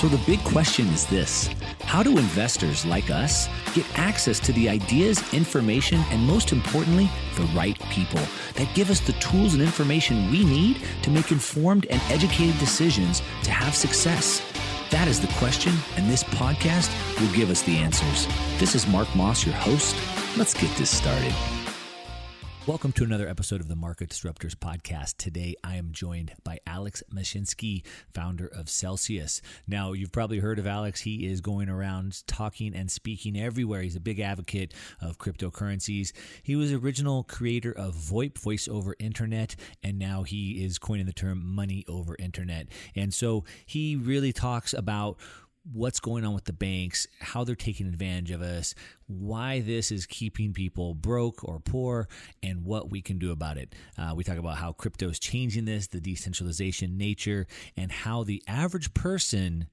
So the big question is this How do investors like us get access to the ideas, information, and most importantly, the right people that give us the tools and information we need to make informed and educated decisions to have success? That is the question, and this podcast will give us the answers. This is Mark Moss, your host. Let's get this started. Welcome to another episode of the Market Disruptors podcast. Today I am joined by Alex Mashinsky, founder of Celsius. Now, you've probably heard of Alex. He is going around talking and speaking everywhere. He's a big advocate of cryptocurrencies. He was original creator of VoIP, voice over internet, and now he is coining the term money over internet. And so he really talks about what's going on with the banks, how they're taking advantage of us, why this is keeping people broke or poor, and what we can do about it. Uh, we talk about how crypto is changing this, the decentralization nature, and how the average person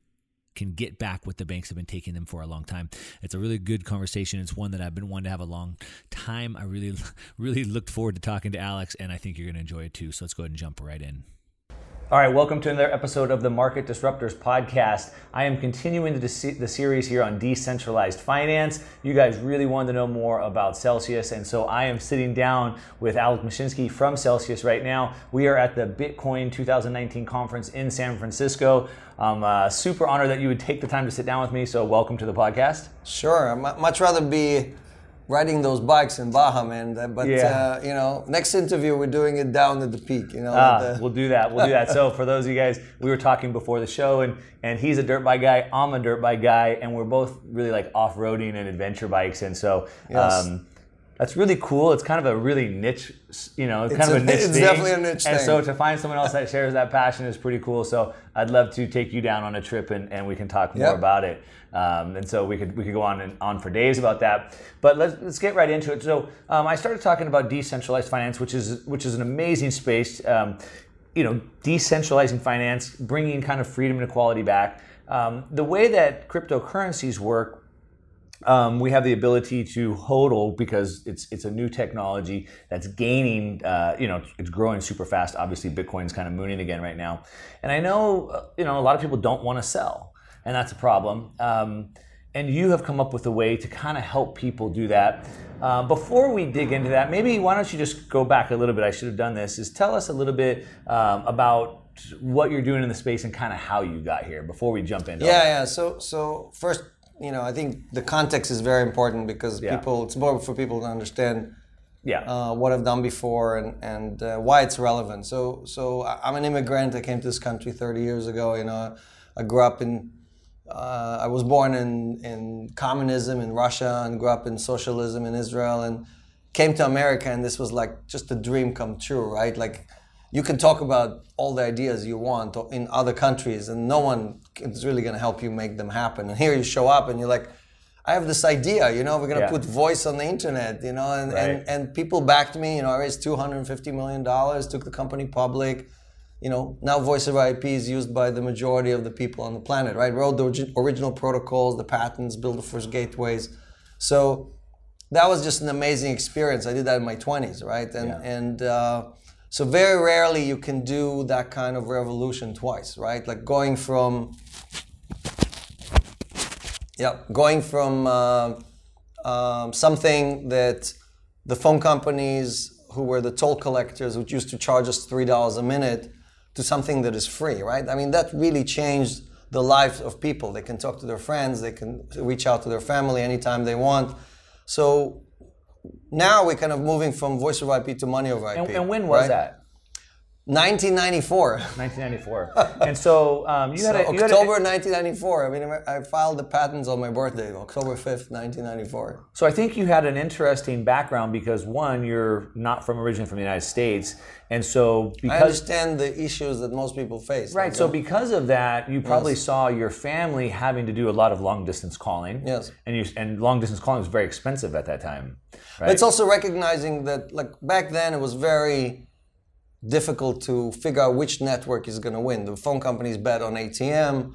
can get back what the banks have been taking them for a long time. It's a really good conversation. It's one that I've been wanting to have a long time. I really, really looked forward to talking to Alex, and I think you're going to enjoy it too. So let's go ahead and jump right in. All right, welcome to another episode of the Market Disruptors podcast. I am continuing the, series here on decentralized finance. You guys really wanted to know more about Celsius, and so I am sitting down with Alex Mashinsky from Celsius right now. We are at the Bitcoin 2019 conference in San Francisco. I'm uh, super honored that you would take the time to sit down with me, so welcome to the podcast. Sure, I'd much rather be riding those bikes in Baja, man. But yeah. uh, you know, next interview we're doing it down at the peak. You know, ah, the... we'll do that. We'll do that. so for those of you guys, we were talking before the show, and and he's a dirt bike guy. I'm a dirt bike guy, and we're both really like off roading and adventure bikes, and so. Yes. Um, that's really cool. It's kind of a really niche, you know, it's kind of a, a niche it's thing. definitely a niche and thing. so to find someone else that shares that passion is pretty cool. So I'd love to take you down on a trip and, and we can talk more yep. about it. Um, and so we could we could go on and on for days about that. But let's let's get right into it. So um, I started talking about decentralized finance, which is which is an amazing space. Um, you know, decentralizing finance, bringing kind of freedom and equality back. Um, the way that cryptocurrencies work um, we have the ability to hodl because it's it's a new technology that's gaining. Uh, you know, it's growing super fast. Obviously, Bitcoin's kind of mooning again right now, and I know uh, you know a lot of people don't want to sell, and that's a problem. Um, and you have come up with a way to kind of help people do that. Uh, before we dig into that, maybe why don't you just go back a little bit? I should have done this. Is tell us a little bit um, about what you're doing in the space and kind of how you got here before we jump into. Yeah, yeah. So so first you know, I think the context is very important because yeah. people, it's more for people to understand yeah. Uh, what I've done before and, and uh, why it's relevant. So, so I'm an immigrant. I came to this country 30 years ago. You know, I grew up in, uh, I was born in, in communism in Russia and grew up in socialism in Israel and came to America and this was like just a dream come true, right? Like you can talk about all the ideas you want in other countries and no one is really going to help you make them happen and here you show up and you're like i have this idea you know we're going to yeah. put voice on the internet you know and, right. and, and people backed me you know i raised 250 million dollars took the company public you know now voice over ip is used by the majority of the people on the planet right wrote the original protocols the patents built the first gateways so that was just an amazing experience i did that in my 20s right and yeah. and uh, so very rarely you can do that kind of revolution twice, right? Like going from, yeah, going from uh, um, something that the phone companies who were the toll collectors, which used to charge us three dollars a minute, to something that is free, right? I mean, that really changed the lives of people. They can talk to their friends, they can reach out to their family anytime they want. So now we're kind of moving from voice over IP to money over IP. And, and when was right? that? 1994. 1994. and so um, you, so had a, you October had a, 1994. I mean, I filed the patents on my birthday, October 5th, 1994. So I think you had an interesting background because one, you're not from originally from the United States, and so because I understand the issues that most people face. Right. So because of that, you probably yes. saw your family having to do a lot of long distance calling. Yes. And you and long distance calling was very expensive at that time. Right? It's also recognizing that like back then it was very difficult to figure out which network is going to win. The phone companies bet on ATM,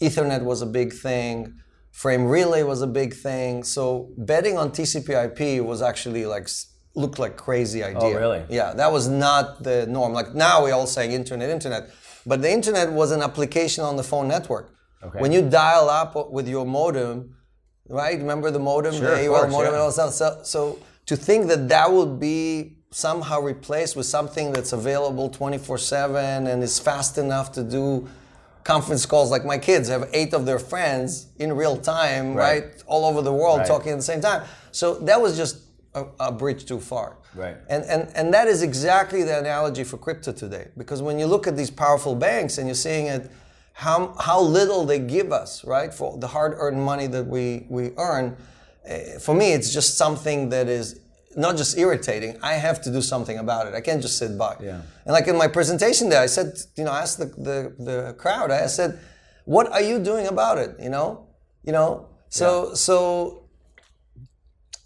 Ethernet was a big thing, frame relay was a big thing. So betting on TCP/IP was actually like looked like crazy oh, idea. Oh, really? Yeah, that was not the norm. Like now we're all saying internet, internet, but the internet was an application on the phone network. Okay. When you dial up with your modem, right? Remember the modem, sure, the AOL course, modem, yeah. and all that. So, so to think that that would be somehow replaced with something that's available 24/7 and is fast enough to do conference calls. Like my kids have eight of their friends in real time right, right all over the world right. talking at the same time. So that was just a, a, bridge too far. Right. And, and and that is exactly the analogy for crypto today because when you look at these powerful banks and you're seeing it how how little they give us right for the hard-earned money that we we earn eh, for me it's just something that is not just irritating. I have to do something about it. I can't just sit by. Yeah. And like in my presentation there, I said, you know, I asked the, the, the crowd, I said, what are you doing about it? You know, you know. So yeah. so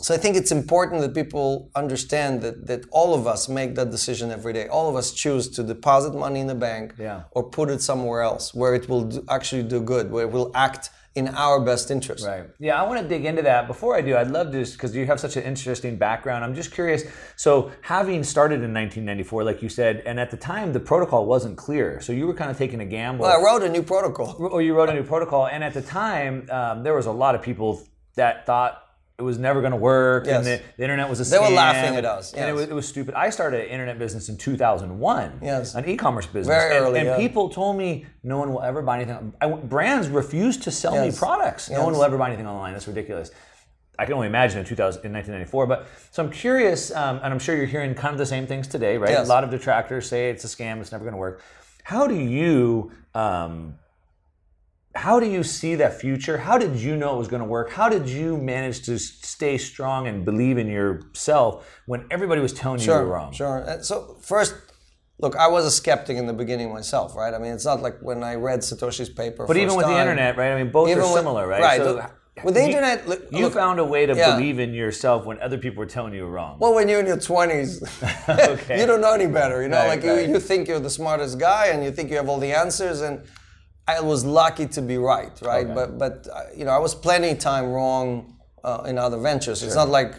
so I think it's important that people understand that that all of us make that decision every day. All of us choose to deposit money in the bank yeah. or put it somewhere else where it will do, actually do good, where it will act in our best interest. Right. Yeah, I want to dig into that. Before I do, I'd love to, just because you have such an interesting background. I'm just curious. So, having started in 1994, like you said, and at the time the protocol wasn't clear, so you were kind of taking a gamble. Well, I wrote a new protocol. Oh, you wrote a new protocol, and at the time um, there was a lot of people that thought it was never going to work, yes. and the, the, internet was a scam. They were laughing at us, yes. and it was, it was, stupid. I started an internet business in 2001, yes, an e-commerce business, very and, early, and yeah. people told me no one will ever buy anything. I, brands refused to sell yes. me products. No one will ever buy anything online. That's ridiculous. I can only imagine in 2000, in 1994. But so I'm curious, um, and I'm sure you're hearing kind of the same things today, right? A lot of detractors say it's a scam, it's never going to work. How do you um, how do you see that future? How did you know it was going to work? How did you manage to stay strong and believe in yourself when everybody was telling sure, you you were wrong? Sure. So first, look, I was a skeptic in the beginning myself, right? I mean, it's not like when I read Satoshi's paper. But even with time, the internet, right? I mean, both are similar, right? Right. So, with the you, internet, look, you found a way to yeah. believe in yourself when other people were telling you were wrong. Well, when you're in your 20s, okay. you don't know any better. You know, right, like right. you, you think you're the smartest guy and you think you have all the answers and I was lucky to be right, right? Okay. But but uh, you know, I was plenty time wrong uh, in other ventures. Sure. It's not like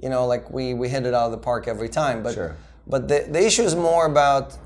you know, like we we hit it out of the park every time. But sure. but the the issue is more about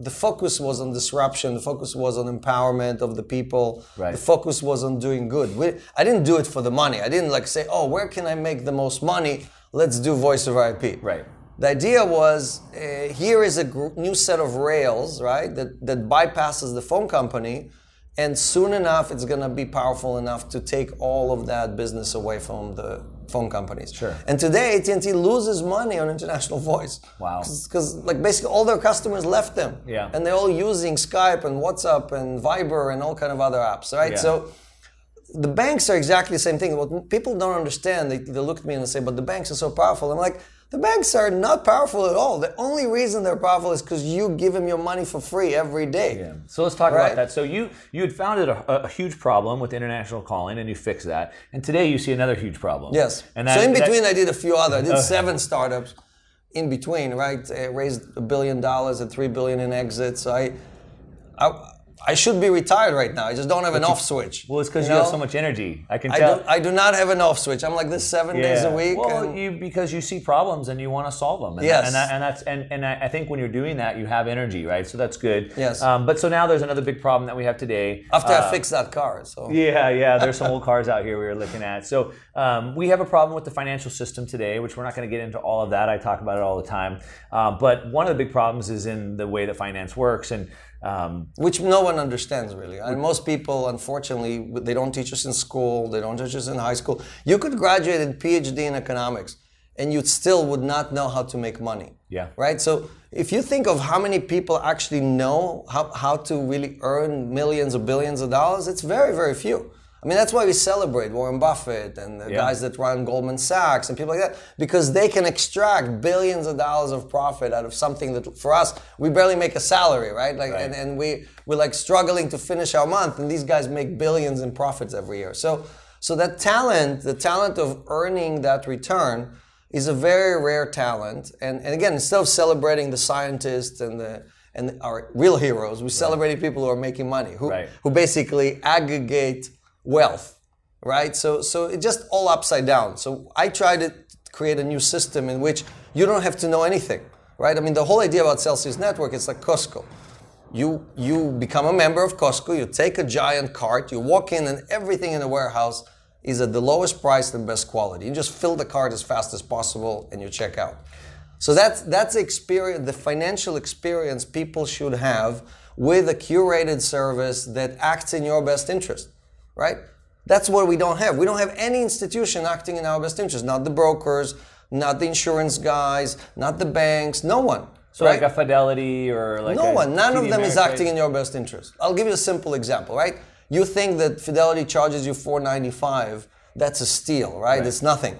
the focus was on disruption. The focus was on empowerment of the people. Right. The focus was on doing good. We, I didn't do it for the money. I didn't like say, oh, where can I make the most money? Let's do voice over IP. Right. The idea was uh, here is a gr- new set of rails, right, that, that bypasses the phone company, and soon enough it's going to be powerful enough to take all of that business away from the phone companies. Sure. And today AT&T loses money on international voice. Wow. Because like basically all their customers left them. Yeah. And they're all using Skype and WhatsApp and Viber and all kind of other apps, right? Yeah. So the banks are exactly the same thing. What people don't understand, they, they look at me and they say, but the banks are so powerful. I'm like, the banks are not powerful at all. The only reason they're powerful is because you give them your money for free every day. Yeah. So let's talk Right. about that. So you you had founded a, a huge problem with international calling, and you fixed that. And today you see another huge problem. Yes. And so in that- between, I did a few other. I did seven startups in between, right? I raised a billion dollars and three billion in exits. So I, I, I should be retired right now. I just don't have an off switch. Well, it's because you, know? have so much energy. I can I tell. do, I do not have an off switch. I'm like this seven days a week. Well, you because you see problems and you want to solve them. And Yes. That, and, that, and that's and, and I I think when you're doing that, you have energy, right? So that's good. Yes. Um, but so now there's another big problem that we have today. after Uh, I fix that car, so Yeah, yeah. There's some old cars out here we were looking at. So um, we have a problem with the financial system today, which we're not going to get into all of that. I talk about it all the time. Uh, but one of the big problems is in the way that finance works, and um, which no one understands really. And most people, unfortunately, they don't teach us in school. They don't teach us in high school. You could graduate in PhD in economics, and you still would not know how to make money. Yeah. Right. So if you think of how many people actually know how, how to really earn millions or billions of dollars, it's very very few. I mean, that's why we celebrate Warren Buffett and the Yeah. guys that run Goldman Sachs and people like that, because they can extract billions of dollars of profit out of something that, for us, we barely make a salary, right? Like, Right. And, and we we're like struggling to finish our month, and these guys make billions in profits every year. So, so that talent, the talent of earning that return, is a very rare talent. And, and again, instead of celebrating the scientists and the and our real heroes, we celebrate people who are making money, who Right. who basically aggregate wealth, right? So so it just all upside down. So I try to create a new system in which you don't have to know anything, right? I mean, the whole idea about Celsius Network is like Costco. You you become a member of Costco. You take a giant cart. You walk in, and everything in the warehouse is at the lowest price and best quality. You just fill the cart as fast as possible, and you check out. So that's that's the experience, the financial experience people should have with a curated service that acts in your best interest, right? That's what we don't have. We don't have any institution acting in our best interest. Not the brokers, not the insurance guys, not the banks, no one. So right? like a Fidelity or like no one. None of them is acting in your best interest. I'll give you a simple example, right? You think that Fidelity charges you 495. That's a steal, right? right? It's nothing.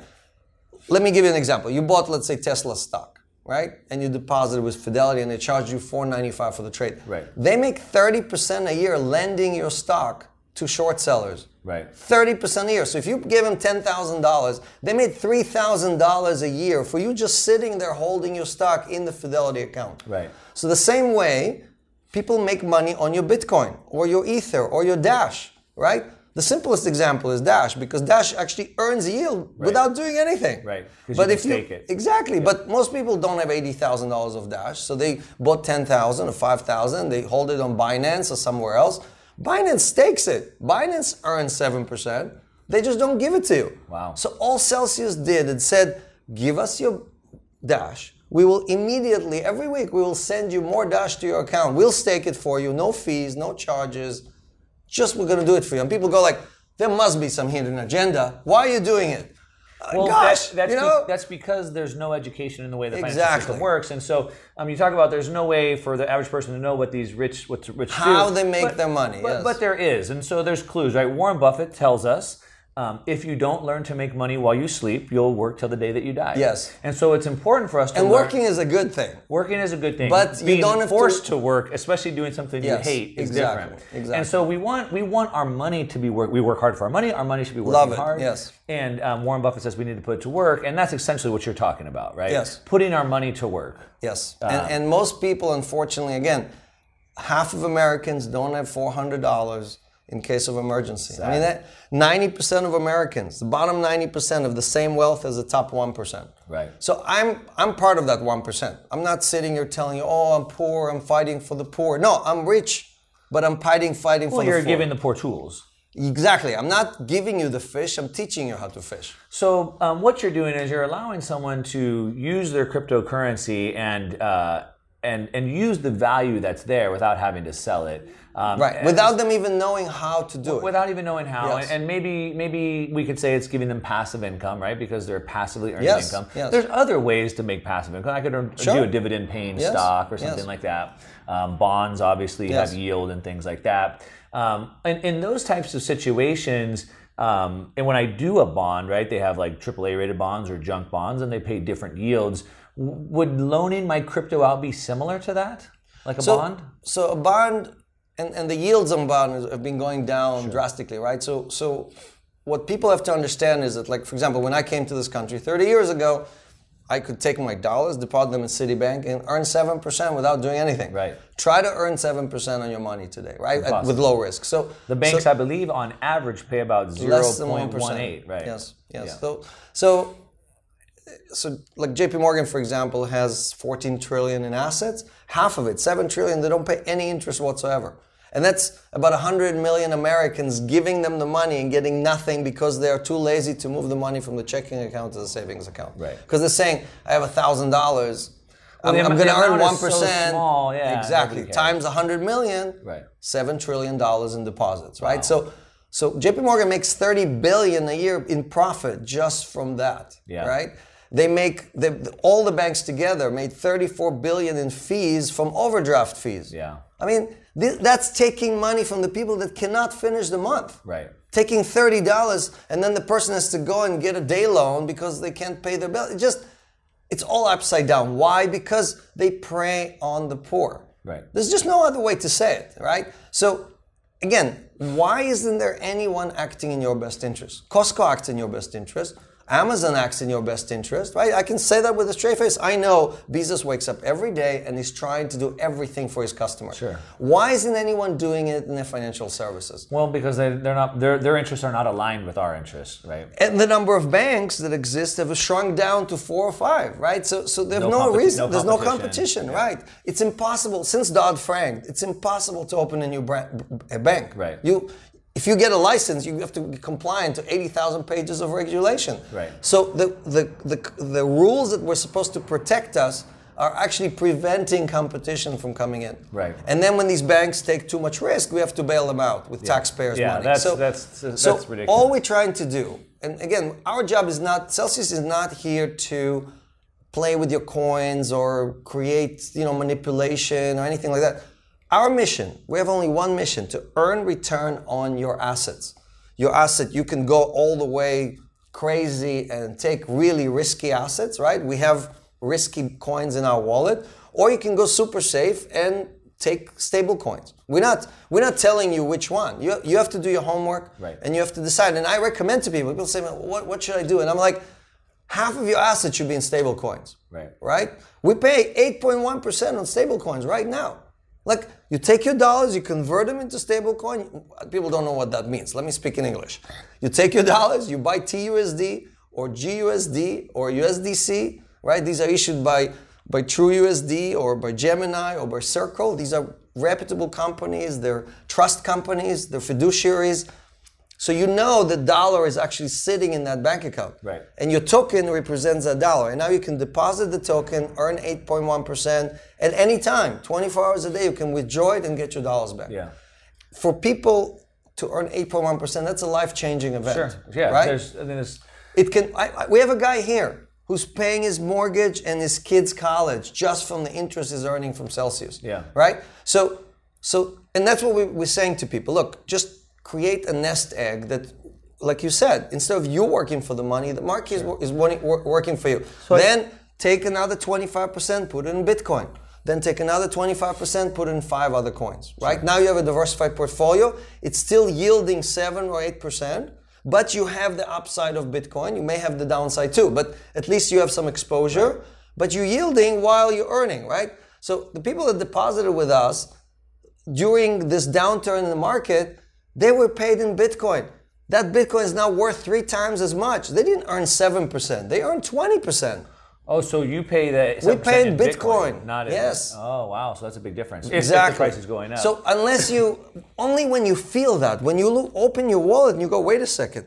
Let me give you an example. You bought, let's say, Tesla stock, right? And you deposited with Fidelity and they charge you 495 for the trade. Right. They make 30% a year lending your stock to short sellers. Right. 30% a year. So if you give them $10,000, they made $3,000 a year for you just sitting there holding your stock in the Fidelity account. Right. So the same way, people make money on your Bitcoin or your Ether or your Dash, right? The simplest example is Dash because Dash actually earns yield right. without doing anything. Right. But you if you it. exactly, but most people don't have eighty thousand dollars of Dash, so they bought ten thousand or five thousand. They hold it on Binance or somewhere else. Binance stakes it. Binance earns 7%. They just don't give it to you. Wow. So all Celsius did, it said, give us your Dash. We will immediately, every week, we will send you more Dash to your account. We'll stake it for you. No fees, no charges. Just we're going to do it for you. And people go like, there must be some hidden agenda. Why are you doing it? Well, gosh, that's, you know? be, that's because there's no education in the way the exactly. financial system works, and so um, you talk about there's no way for the average person to know what these rich, what rich how do. they make but, their money. But, yes. but there is, and so there's clues, right? Warren Buffett tells us um, if you don't learn to make money while you sleep, you'll work till the day that you die. Yes. And so it's important for us to And learn. working is a good thing. Working is a good thing. But Being you don't have forced to... to work, especially doing something yes, you hate, is exactly, different. Exactly. And so we want we want our money to be work. We work hard for our money. Our money should be working Love it, hard. Yes. And um, Warren Buffett says we need to put it to work, and that's essentially what you're talking about, right? Yes. Putting our money to work. Yes. Uh, and, and most people, unfortunately, again, half of Americans don't have four hundred dollars in case of emergency. Sad. I mean, that 90% of Americans, the bottom 90% of the same wealth as the top 1%. Right. So I'm I'm part of that 1%. I'm not sitting here telling you, "Oh, I'm poor, I'm fighting for the poor." No, I'm rich, but I'm fighting fighting well, for the poor. Well, you're giving the poor tools. Exactly. I'm not giving you the fish, I'm teaching you how to fish. So, um, what you're doing is you're allowing someone to use their cryptocurrency and uh, and and use the value that's there without having to sell it. Um, right, without them even knowing how to do it. Without even knowing how, yes. and, maybe maybe we could say it's giving them passive income, right? Because they're passively earning yes. income. Yes. There's other ways to make passive income. I could earn, sure. do a dividend-paying yes. stock or something like that. Um, bonds obviously have yield and things like that. Um, and in those types of situations. Um, and when I do a bond, right, they have like AAA rated bonds or junk bonds, and they pay different yields. Would loaning my crypto out be similar to that, like a so, bond? So a bond and, and the yields on bonds have been going down sure. drastically, right? So so what people have to understand is that, like for example, when I came to this country 30 years ago, I could take my dollars, deposit them in Citibank, and earn seven percent without doing anything. Right. Try to earn seven percent on your money today, right? At, with low risk. So the banks, so I believe, on average, pay about zero point one eight. Right. Yes. Yes. Yeah. So so so like JP Morgan, for example, has 14 trillion in assets. Half of it, 7 trillion, they don't pay any interest whatsoever. And that's about 100 million Americans giving them the money and getting nothing because they're too lazy to move the money from the checking account to the savings account. Right. Because they're saying, I have $1,000. Well, I'm, I'm going to earn 1%. So small, yeah, exactly. Times 100 million. Right. $7 trillion in deposits, right? Wow. So so JP Morgan makes 30 billion a year in profit just from that, yeah. right? They make the, all the banks together made 34 billion in fees from overdraft fees. Yeah. I mean, th- that's taking money from the people that cannot finish the month. Right. Taking thirty dollars, and then the person has to go and get a day loan because they can't pay their bill. It just, it's all upside down. Why? Because they prey on the poor. Right. There's just no other way to say it, right? So, again, why isn't there anyone acting in your best interest? Costco acts in your best interest. Amazon acts in your best interest, right? I can say that with a straight face. I know Bezos wakes up every day and he's trying to do everything for his customer. Sure. Why isn't anyone doing it in their financial services? Well, because they, they're not their their interests are not aligned with our interests, right? And the number of banks that exist have shrunk down to four or five, right? So so there's no, no reason. No there's no competition, yeah. right? It's impossible since Dodd Frank. It's impossible to open a new brand, a bank. Right. You if you get a license, you have to be compliant to 80,000 pages of regulation. Right. So the, the, the, the rules that were supposed to protect us are actually preventing competition from coming in. Right. And then when these banks take too much risk, we have to bail them out with yeah. taxpayers' yeah, money. That's, so, that's, that's, so ridiculous. all we're trying to do, and again, our job is not, Celsius is not here to play with your coins or create, you know, manipulation or anything like that. Our mission, we have only one mission to earn return on your assets. Your asset, you can go all the way crazy and take really risky assets, right? We have risky coins in our wallet, or you can go super safe and take stable coins. We're not we're not telling you which one. You, you have to do your homework right. and you have to decide. And I recommend to people, people say, what, what should I do? And I'm like, half of your assets should be in stable coins. Right. Right? We pay 8.1% on stable coins right now. Like you take your dollars, you convert them into stable coin. People don't know what that means. Let me speak in English. You take your dollars, you buy TUSD or GUSD or USDC, right? These are issued by by TrueUSD or by Gemini or by Circle. These are reputable companies, they're trust companies, they're fiduciaries. So you know the dollar is actually sitting in that bank account. Right. And your token represents that dollar. And now you can deposit the token, earn 8.1% at any time. 24 hours a day, you can withdraw it and get your dollars back. Yeah. For people to earn 8.1%, that's a life changing event. Sure. Yeah. Right? There's, there's... It can, I, I, we have a guy here who's paying his mortgage and his kids' college just from the interest he's earning from Celsius. Yeah. Right? So, so and that's what we, we're saying to people. Look, just create a nest egg that like you said, instead of you working for the money, the market is, is working for you. So then take another 25%, put it in Bitcoin. Then take another 25%, put in five other coins, right? Now you have a diversified portfolio. It's still yielding 7 or 8%, but you have the upside of Bitcoin. You may have the downside too, but at least you have some exposure, right. but you're yielding while you're earning, right? So the people that deposited with us during this downturn in the market, they were paid in Bitcoin. That Bitcoin is now worth three times as much. They didn't earn 7%, they earned 20%. Oh, so you pay that? we pay in Bitcoin, Bitcoin not in, yes. Oh, wow. So that's a big difference. Exactly. If, the price is going up. So unless you, only when you feel that, when you look, open your wallet and you go, wait a second,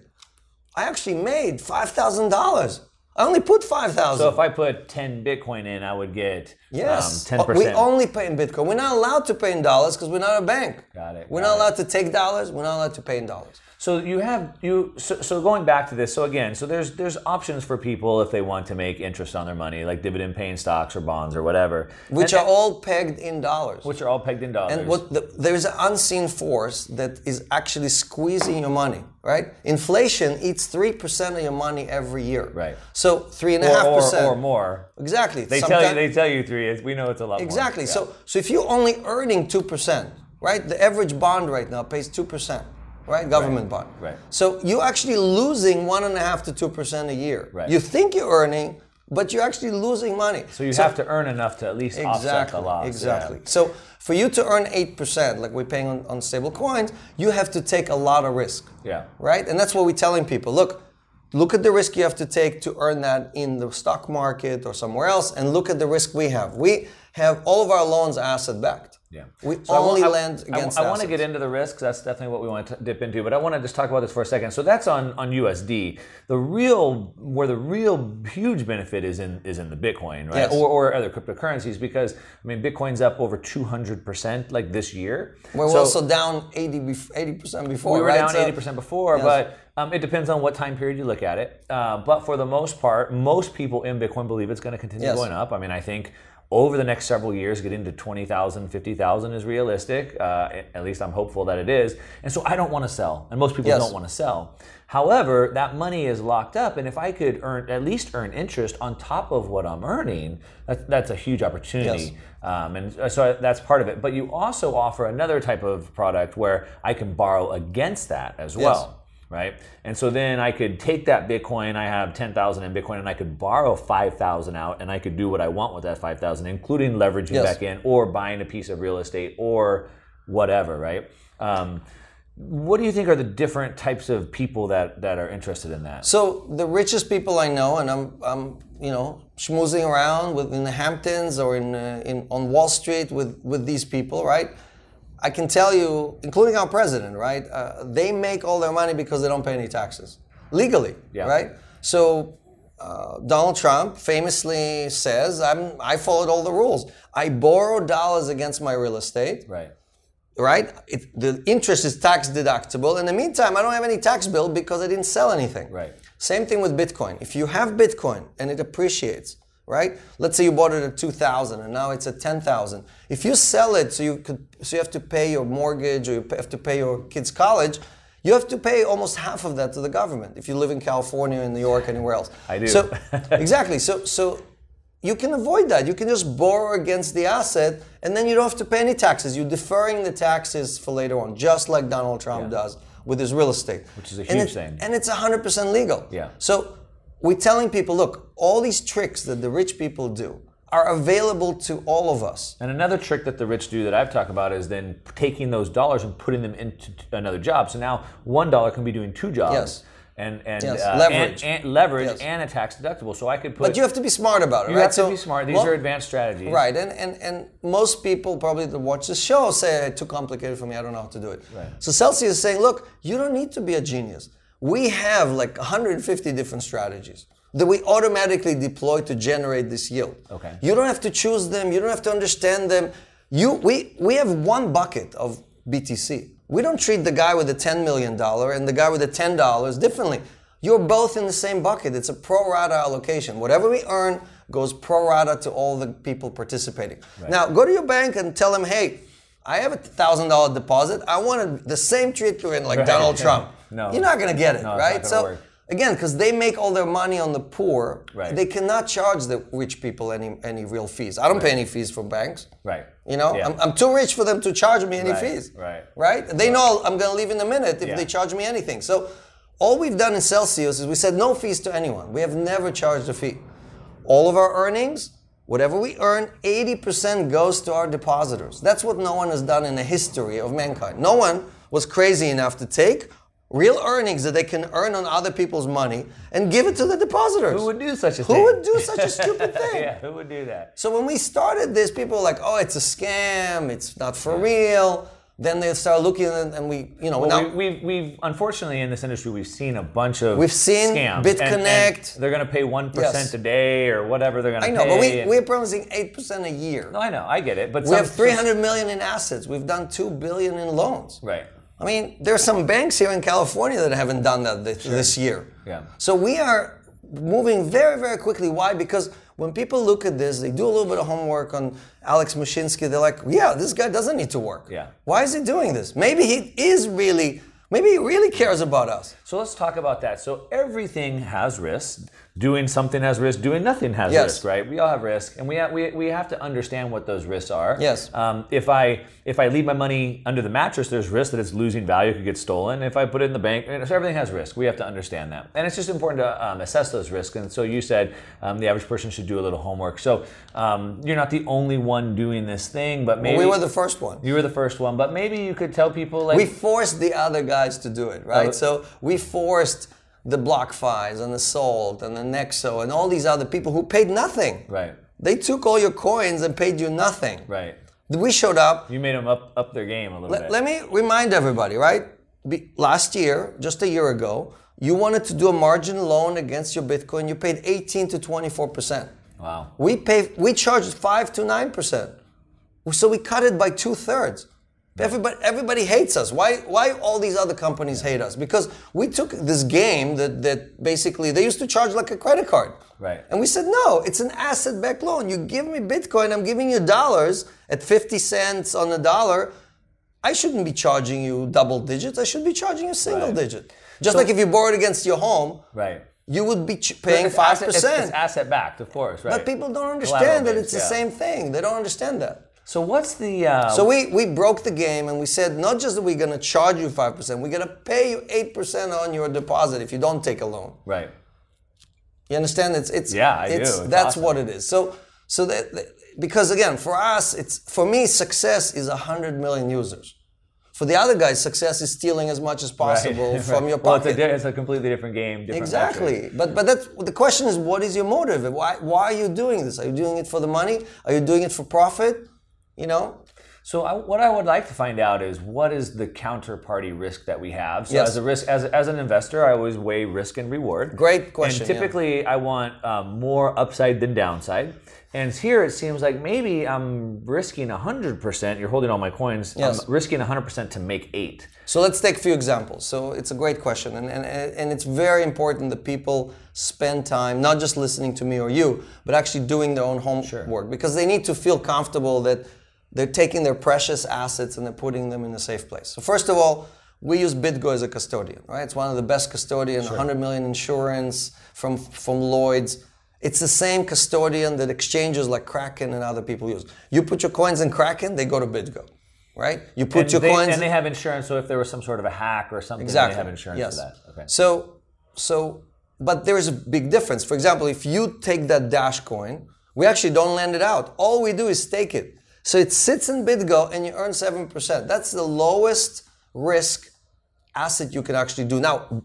I actually made five thousand dollars. I only put five thousand. So if I put ten Bitcoin in, I would get yes um, ten percent. We only pay in Bitcoin. We're not allowed to pay in dollars because we're not a bank. Got it. We're got not it. allowed to take dollars. We're not allowed to pay in dollars. So you have you so, so going back to this. So again, so there's there's options for people if they want to make interest on their money, like dividend paying stocks or bonds or whatever, which and, are all pegged in dollars. Which are all pegged in dollars. And what the, there's an unseen force that is actually squeezing your money. Right? Inflation eats three percent of your money every year. Right. So three and a half percent or more. Exactly. They tell you they tell you three. We know it's a lot. More. Exactly. More. So so if you're only earning two percent, right? The average bond right now pays two percent right? Government right. bond. Right. So you're actually losing one and a half to two percent a year. Right. You think you're earning, but you're actually losing money. So you so, have to earn enough to at least exactly, offset the loss. Exactly. Yeah. So for you to earn eight percent, like we're paying on, on stable coins, you have to take a lot of risk. Yeah. Right. And that's what we're telling people. Look. Look at the risk you have to take to earn that in the stock market or somewhere else, and look at the risk we have. We have all of our loans asset backed. Yeah. We so only I, lend against. I, I, I want to get into the risks. That's definitely what we want to dip into. But I want to just talk about this for a second. So that's on, on USD. The real where the real huge benefit is in is in the Bitcoin, right? Yes. Or, or other cryptocurrencies because I mean Bitcoin's up over two hundred percent like this year. We're so also down 80 percent before. We were right? down eighty percent before, yes. but. Um, it depends on what time period you look at it. Uh, but for the most part, most people in Bitcoin believe it's going to continue yes. going up. I mean, I think over the next several years, getting to 20,000, 50,000 is realistic. Uh, at least I'm hopeful that it is. And so I don't want to sell, and most people yes. don't want to sell. However, that money is locked up, and if I could earn at least earn interest on top of what I'm earning, that, that's a huge opportunity. Yes. Um, and so that's part of it. But you also offer another type of product where I can borrow against that as well. Yes. Right? And so then I could take that Bitcoin, I have 10,000 in Bitcoin, and I could borrow 5,000 out, and I could do what I want with that 5,000, including leveraging yes. back in or buying a piece of real estate or whatever, right? Um, what do you think are the different types of people that, that are interested in that? So the richest people I know, and I'm, I'm you know, schmoozing around with in the Hamptons or in, uh, in on Wall Street with, with these people, right? I can tell you, including our president, right? Uh, they make all their money because they don't pay any taxes legally, yeah. right? So uh, Donald Trump famously says, I'm, I followed all the rules. I borrow dollars against my real estate. Right. Right? It, the interest is tax deductible. In the meantime, I don't have any tax bill because I didn't sell anything. Right. Same thing with Bitcoin. If you have Bitcoin and it appreciates, right? Let's say you bought it at 2000 and now it's at 10,000. If you sell it so you could so you have to pay your mortgage or you have to pay your kids college, you have to pay almost half of that to the government if you live in California, in New York, anywhere else. I do. So exactly. So so you can avoid that. You can just borrow against the asset and then you don't have to pay any taxes. You're deferring the taxes for later on, just like Donald Trump yeah. does with his real estate. Which is a huge and thing. And it's 100% legal. Yeah. So we're telling people, look, all these tricks that the rich people do are available to all of us. And another trick that the rich do that I've talked about is then taking those dollars and putting them into another job. So now one dollar can be doing two jobs. Yes. And and, yes. uh, leverage, and, and leverage, yes. and a tax deductible. So I could put. But you have to be smart about it, right? you right? have to so, be smart. These well, are advanced strategies, right? And and and most people probably that watch the show say it's too complicated for me. I don't know how to do it. Right. So Celsius is saying, look, you don't need to be a genius. We have like 150 different strategies that we automatically deploy to generate this yield. Okay. You don't have to choose them. You don't have to understand them. You, we, we have one bucket of BTC. We don't treat the guy with the $10 million and the guy with the $10 differently. You're both in the same bucket. It's a pro rata allocation. Whatever we earn goes pro rata to all the people participating. Right. Now, go to your bank and tell them, hey, I have a thousand dollar deposit. I wanted the same treatment like right. Donald Trump. no, you're not going to get it, no, right? so work. Again, because they make all their money on the poor, right. they cannot charge the rich people any any real fees. I don't right. pay any fees from banks. Right. You know, yeah. I'm, I'm, too rich for them to charge me any right. fees. Right. Right. They know I'm going to leave in a minute if yeah. they charge me anything. So all we've done in Celsius is we said no fees to anyone. We have never charged a fee. All of our earnings, whatever we earn, 80% goes to our depositors. That's what no one has done in the history of mankind. No one was crazy enough to take real earnings that they can earn on other people's money and give it to the depositors. Who would do such a who thing? Who would do such a stupid thing? yeah, who would do that? So when we started this, people were like, "Oh, it's a scam. It's not for real." Then they start looking, and we, you know, well, now, we, have we've unfortunately in this industry we've seen a bunch of we've seen scams. BitConnect. They're going to pay one yes. a day or whatever they're going to. I know, but we, we're promising eight percent a year. No, I know, I get it, but we some, have three hundred million in assets. We've done two billion in loans. Right. I mean, there are some banks here in California that haven't done that this, sure. this year. Yeah. So we are moving very, very quickly. Why? Because when people look at this, they do a little bit of homework on Alex Mashinsky. They're like, yeah, this guy doesn't need to work. Yeah. Why is he doing this? Maybe he is really, maybe he really cares about us. So let's talk about that. So everything has risks doing something has risk, doing nothing has yes. risk, right? We all have risk, and we have, we, we have to understand what those risks are. Yes. Um, if I if I leave my money under the mattress, there's risk that it's losing value, it could get stolen. If I put it in the bank, so everything has risk. We have to understand that, and it's just important to um, assess those risks. And so you said um, the average person should do a little homework. So um, you're not the only one doing this thing, but maybe well, we were the first one. You were the first one, but maybe you could tell people like we forced the other guys to do it, right? Uh, so we forced the BlockFis and the Salt and the Nexo and all these other people who paid nothing. Right. They took all your coins and paid you nothing. Right. We showed up. You made them up up their game a little let, bit. Let me remind everybody, right? Be, last year, just a year ago, you wanted to do a margin loan against your Bitcoin. You paid 18 to 24 percent. Wow. We pay. We charged five to nine percent. So we cut it by two thirds. Everybody, everybody hates us. Why, why all these other companies hate us? Because we took this game that, that basically they used to charge like a credit card. Right. And we said, no, it's an asset backed loan. You give me Bitcoin, I'm giving you dollars at 50 cents on a dollar. I shouldn't be charging you double digits. I should be charging you single right. digit. Just so, like if you borrowed against your home. Right. You would be ch- paying five percent. It's, it's, asset backed, of course, right? But people don't understand that it's yeah. the same thing. They don't understand that. So what's the? Uh, so we we broke the game and we said not just that we're going to charge you five percent, we're going to pay you eight percent on your deposit if you don't take a loan. Right. You understand? It's it's yeah, I it's, do. It's that's awesome. what it is. So so that, that because again for us it's for me success is hundred million users. For the other guys, success is stealing as much as possible right. from your pocket. Well, it's a, it's a completely different game. Different exactly. But but that's the question is, what is your motive? Why why are you doing this? Are you doing it for the money? Are you doing it for profit? You know. So I, what I would like to find out is what is the counterparty risk that we have. So Yes. as a risk, as, as an investor, I always weigh risk and reward. Great question. And yeah. typically, I want um, more upside than downside. And here it seems like maybe I'm risking 100%. You're holding all my coins. Yes. I'm risking 100% to make eight. So let's take a few examples. So it's a great question, and, and, and it's very important that people spend time not just listening to me or you, but actually doing their own homework because they need to feel comfortable that they're taking their precious assets and they're putting them in a safe place. So first of all, we use BitGo as a custodian, right? It's one of the best custodian, 100 million insurance from from Lloyd's. It's the same custodian that exchanges like Kraken and other people use. You put your coins in Kraken, they go to BitGo, right? You put And your they, coins and they have insurance. So if there was some sort of a hack or something, Exactly. they have insurance yes. for that. Okay. So, so, but there is a big difference. For example, if you take that Dash coin, we actually don't lend it out. All we do is stake it. So it sits in BitGo and you earn 7%. That's the lowest risk asset you can actually do. Now,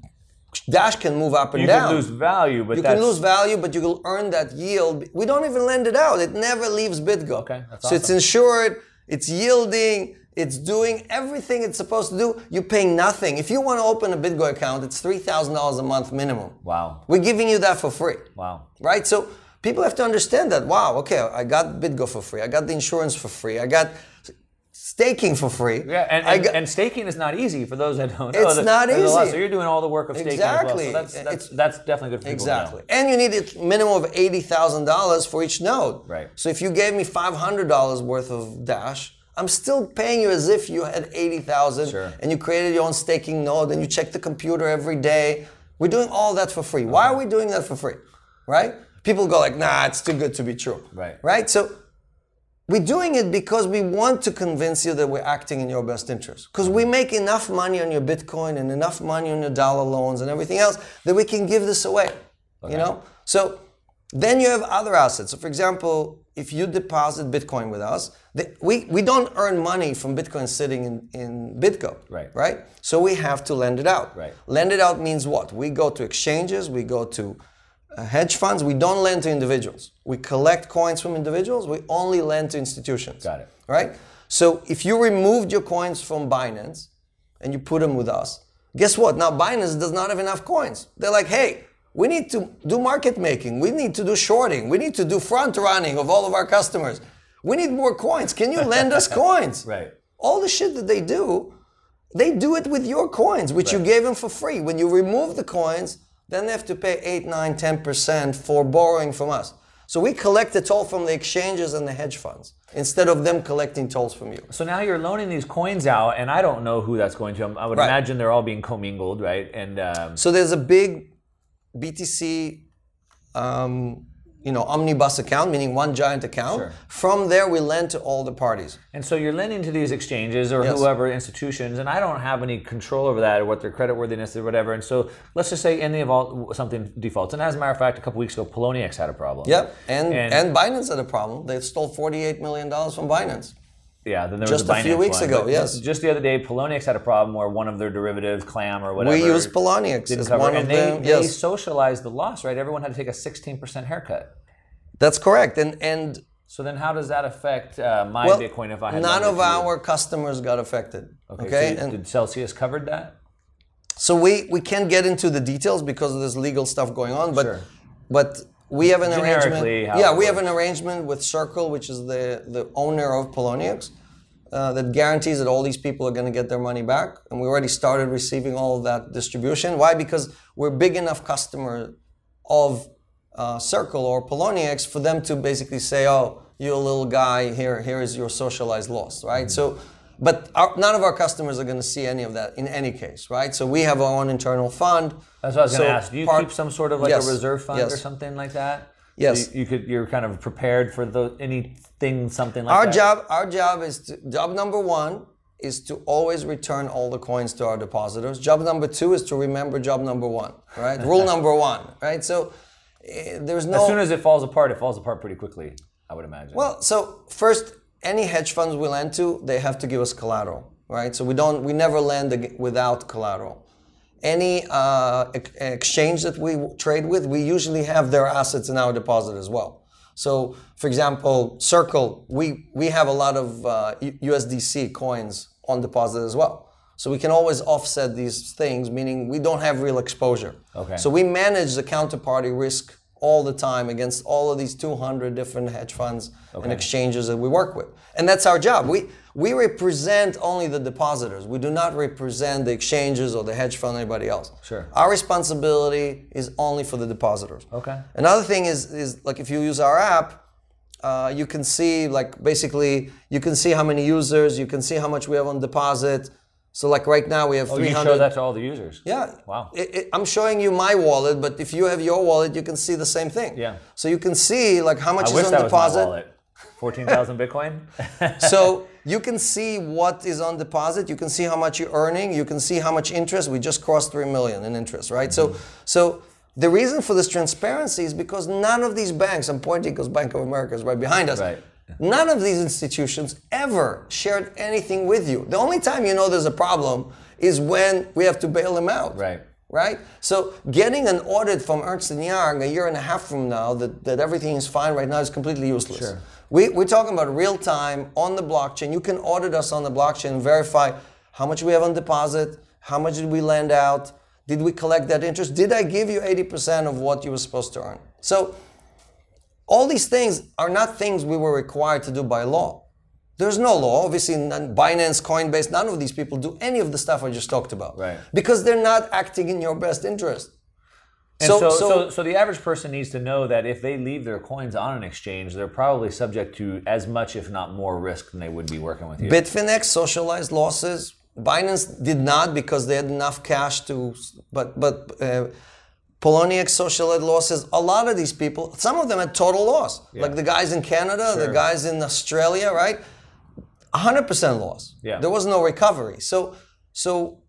Dash can move up and You down. You can lose value, but you that's, can lose value, but you will earn that yield. We don't even lend it out. It never leaves BitGo. Okay, that's so it's insured, it's yielding, it's doing everything it's supposed to do. You're paying nothing. If you want to open a BitGo account, it's $3,000 a month minimum. Wow. We're giving you that for free. Wow. Right? So people have to understand that. Wow, okay, I got BitGo for free. I got the insurance for free. I got staking for free. Yeah, and, and, got- and staking is not easy for those that don't know. It's There- not there's easy. So you're doing all the work of staking Exactly. as well. So that's, that's, that's definitely good for people to know. Exactly. And you need a minimum of $80,000 for each node. Right. So if you gave me $500 worth of Dash, I'm still paying you as if you had 80,000 Sure. and you created your own staking node and you check the computer every day. We're doing all that for free. Why are we doing that for free? Right? People go like, "Nah, it's too good to be true." Right. Right? So we're doing it because we want to convince you that we're acting in your best interest. Because we make enough money on your Bitcoin and enough money on your dollar loans and everything else that we can give this away. You know? So then you have other assets. So for example, if you deposit Bitcoin with us, the, we, we don't earn money from Bitcoin sitting in, in BitGo. Right. Right? So we have to lend it out. Right. Lend it out means what? We go to exchanges, we go to Uh, hedge funds. We don't lend to individuals. We collect coins from individuals. We only lend to institutions. Got it. Right? So if you removed your coins from Binance and you put them with us, guess what? Now Binance does not have enough coins. They're like, hey, we need to do market making. We need to do shorting. We need to do front running of all of our customers. We need more coins. Can you lend us coins? Right. All the shit that they do, they do it with your coins, which you gave them for free. When you remove the coins, then they have to pay 8, 9, 10% for borrowing from us. So we collect the toll from the exchanges and the hedge funds instead of them collecting tolls from you. So now you're loaning these coins out, and I don't know who that's going to. I would Right. imagine they're all being commingled, right? And um, So there's a big BTC, um, you know, omnibus account, meaning one giant account. Sure. From there, we lend to all the parties. and so you're lending to these exchanges or Yes. whoever institutions, and I don't have any control over that or what their creditworthiness is or whatever. And so let's just say any of all something defaults. And as a matter of fact, a couple weeks ago, Poloniex had a problem. Yep. And, And- and Binance had a problem. They stole $48 million from Binance. Yeah, then there Just was the a few weeks one. ago, But yes. Just the other day, Poloniex had a problem where one of their derivatives, Clam or whatever, We use Poloniex didn't cover, one and of they, them. they socialized the loss, right? Everyone had to take a 16% haircut. That's correct. And and So then, how does that affect uh, my well, Bitcoin if I had none of our customers got affected. Okay. Okay, so and did Celsius covered that? so we we can't get into the details because there's legal stuff going on, but Sure. but we have an arrangement. Yeah, we have an arrangement with Circle, which is the the owner of Poloniex. Uh, that guarantees that all these people are going to get their money back, and we already started receiving all of that distribution. Why? Because we're big enough customer of uh, Circle or Poloniex for them to basically say, "Oh, you're a little guy. Here, here is your socialized loss." Right? So, but our, none of our customers are going to see any of that in any case, right? So we have our own internal fund. That's what I was going to ask. Do you part- keep some sort of like Yes, a reserve fund yes. or something like that? Yes, so you, you, could. You're kind of prepared for the anything, something like our that. Our job, our job is to, job number one is to always return all the coins to our depositors. Job number two is to remember job number one, right? Rule number one, right? So uh, there's no. As soon as it falls apart, it falls apart pretty quickly. I would imagine. Well, so first, any hedge funds we lend to, they have to give us collateral, right? So we don't, we never lend without collateral any uh, exchange that we trade with, we usually have their assets in our deposit as well. So, for example, Circle, we, we have a lot of uh, USDC coins on deposit as well. So we can always offset these things, meaning we don't have real exposure. Okay. So we manage the counterparty risk all the time against all of these 200 different hedge funds okay. and exchanges that we work with. And that's our job. We, we represent only the depositors. We do not represent the exchanges or the hedge fund or anybody else. Sure. Our responsibility is only for the depositors. Okay. Another thing is, is like if you use our app, uh, you can see like basically you can see how many users, you can see how much we have on deposit, so like right now we have oh, 300. you show that to all the users. Yeah. Wow. It, it, I'm showing you my wallet, but if you have your wallet, you can see the same thing. Yeah. So you can see like how much I is on deposit. Fourteen thousand Bitcoin. so you can see what is on deposit. You can see how much you're earning. You can see how much interest. We just crossed three million in interest, right? Mm-hmm. So so the reason for this transparency is because none of these banks, I'm pointing because Bank of America is right behind us. Right None of these institutions ever shared anything with you. The only time you know there's a problem is when we have to bail them out. Right. Right? So getting an audit from Ernst & Young a year and a half from now that, that everything is fine right now is completely useless. Sure. We, we're talking about real time on the blockchain. You can audit us on the blockchain and verify how much we have on deposit, how much did we lend out, did we collect that interest, did I give you 80% of what you were supposed to earn? So all these things are not things we were required to do by law. There's no law. Obviously, in Binance, Coinbase, none of these people do any of the stuff I just talked about. Right. Because they're not acting in your best interest. And so, so, so, so, the average person needs to know that if they leave their coins on an exchange, they're probably subject to as much, if not more, risk than they would be working with you. Bitfinex socialized losses. Binance did not because they had enough cash to, but but uh, Poloniex socialized losses. A lot of these people, some of them had total loss. Yeah. Like the guys in Canada, sure. the guys in Australia, right? 100% loss. Yeah. There was no recovery. So, so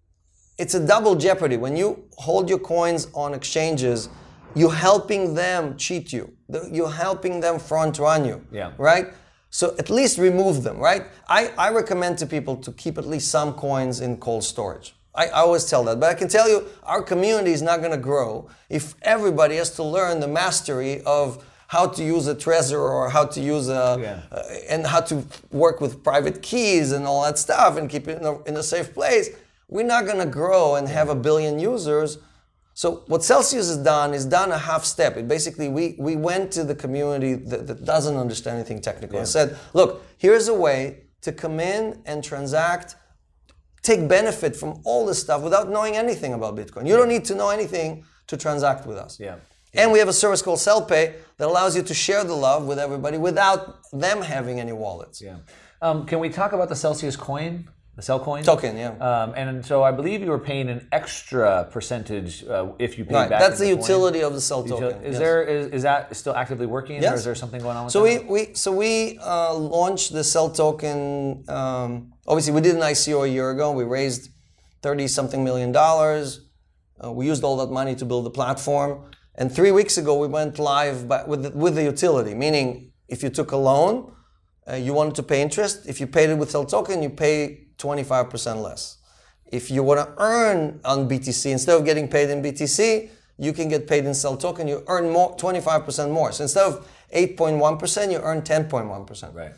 it's a double jeopardy. When you hold your coins on exchanges, you're helping them cheat you. You're helping them front run you. Yeah. Right? So at least remove them, right? I, I recommend to people to keep at least some coins in cold storage. I, I always tell that. But I can tell you, our community is not going to grow if everybody has to learn the mastery of how to use a Trezor or how to use a, yeah. uh, and how to work with private keys and all that stuff and keep it in a, in a safe place. We're not going to grow and have a billion users. So what Celsius has done is done a half step. It basically we we went to the community that, that doesn't understand anything technical yeah. and said, look, here's a way to come in and transact take benefit from all this stuff without knowing anything about Bitcoin. You don't need to know anything to transact with us. Yeah. And we have a service called CelPay that allows you to share the love with everybody without them having any wallets. Yeah. Um, can we talk about the Celsius coin? The CEL coin token, yeah. Um, and so I believe you were paying an extra percentage uh, if you paid right. back. That's the, the utility of the CEL token. Is yes. there is, is that still actively working, yes. or is there something going on with so that? we we so we uh, launched the CEL token. Um, obviously, we did an ICO a year ago. We raised thirty something million dollars. Uh, we used all that money to build the platform. And three weeks ago, we went live with the, with the utility, meaning if you took a loan, uh, you wanted to pay interest. If you paid it with CEL token, you pay 25% less. If you want to earn on BTC, instead of getting paid in BTC, you can get paid in CEL token. You earn more, 25% more. So instead of 8.1%, you earn 10.1%. Right.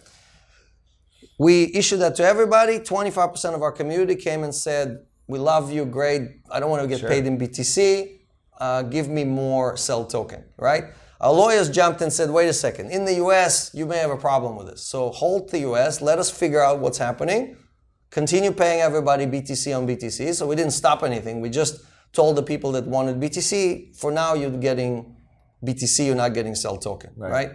We issued that to everybody. 25% of our community came and said, We love you, great. I don't want to get sure. paid in BTC. Uh, give me more CEL token, right? Our lawyers jumped and said, Wait a second. In the US, you may have a problem with this. So hold the US. Let us figure out what's happening continue paying everybody BTC on BTC. So we didn't stop anything. We just told the people that wanted BTC, for now you're getting BTC, you're not getting CEL token, right? right?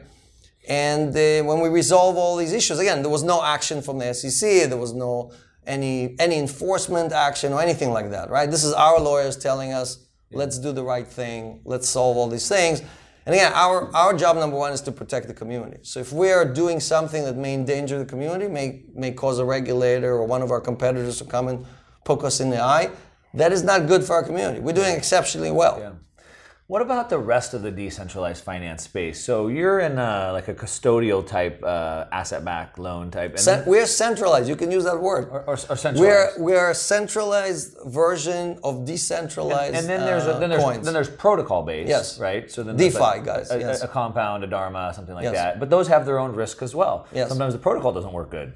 And uh, when we resolve all these issues, again, there was no action from the SEC, there was no any any enforcement action or anything like that, right? This is our lawyers telling us, let's do the right thing, let's solve all these things. And again, our, our job number one is to protect the community. So if we are doing something that may endanger the community, may, may cause a regulator or one of our competitors to come and poke us in the eye, that is not good for our community. We're doing exceptionally well. Yeah. What about the rest of the decentralized finance space? So you're in a, like a custodial type uh, asset-backed loan type. Cent- we're centralized. You can use that word. Or, or, or centralized. We're we're a centralized version of decentralized. And, and then there's a, then there's uh, coins. then there's protocol based. Yes. Right. So then DeFi like guys. A, yes. a, compound, a Dharma, something like Yes. that. But those have their own risk as well. Yes. Sometimes the protocol doesn't work good.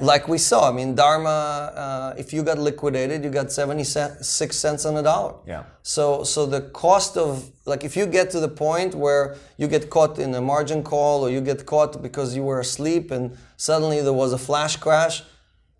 Like we saw. I mean, Dharma. Uh, if you got liquidated, you got seventy six cents on a dollar. Yeah. So so the cost of like if you get to the point where you get caught in a margin call or you get caught because you were asleep and suddenly there was a flash crash.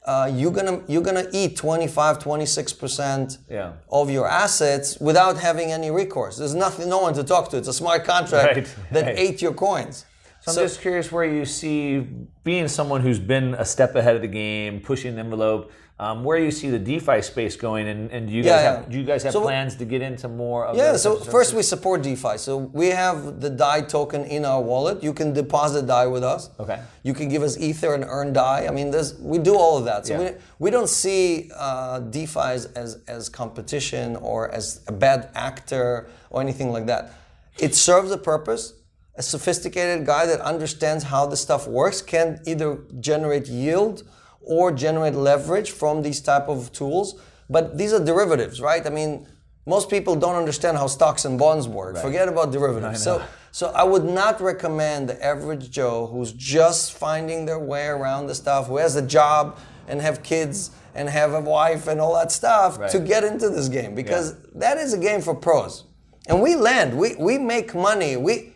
Uh, you're gonna you're gonna eat 25 26 percent Yeah. of your assets without having any recourse there's nothing no one to talk to it's a smart contract Right, that right. ate your coins So I'm just curious where you see being someone who's been a step ahead of the game, pushing the envelope. Um, where you see the DeFi space going, and, and do you guys Yeah, have yeah. do you guys have So- plans to get into more of Yeah, so first we support DeFi. So we have the DAI token in our wallet. You can deposit DAI with us. Okay. You can give us Ether and earn DAI. I mean, there's we do all of that. So Yeah. we, we don't see uh, DeFi as, as competition or as a bad actor or anything like that. It serves a purpose. A sophisticated guy that understands how this stuff works can either generate yield or generate leverage from these type of tools. But these are derivatives, right? I mean, most people don't understand how stocks and bonds work. Forget about derivatives. So, so I would not recommend the average Joe who's just finding their way around the stuff, who has a job and have kids and have a wife and all that stuff, Right. to get into this game because that is a game for pros. And we land, we, we make money. We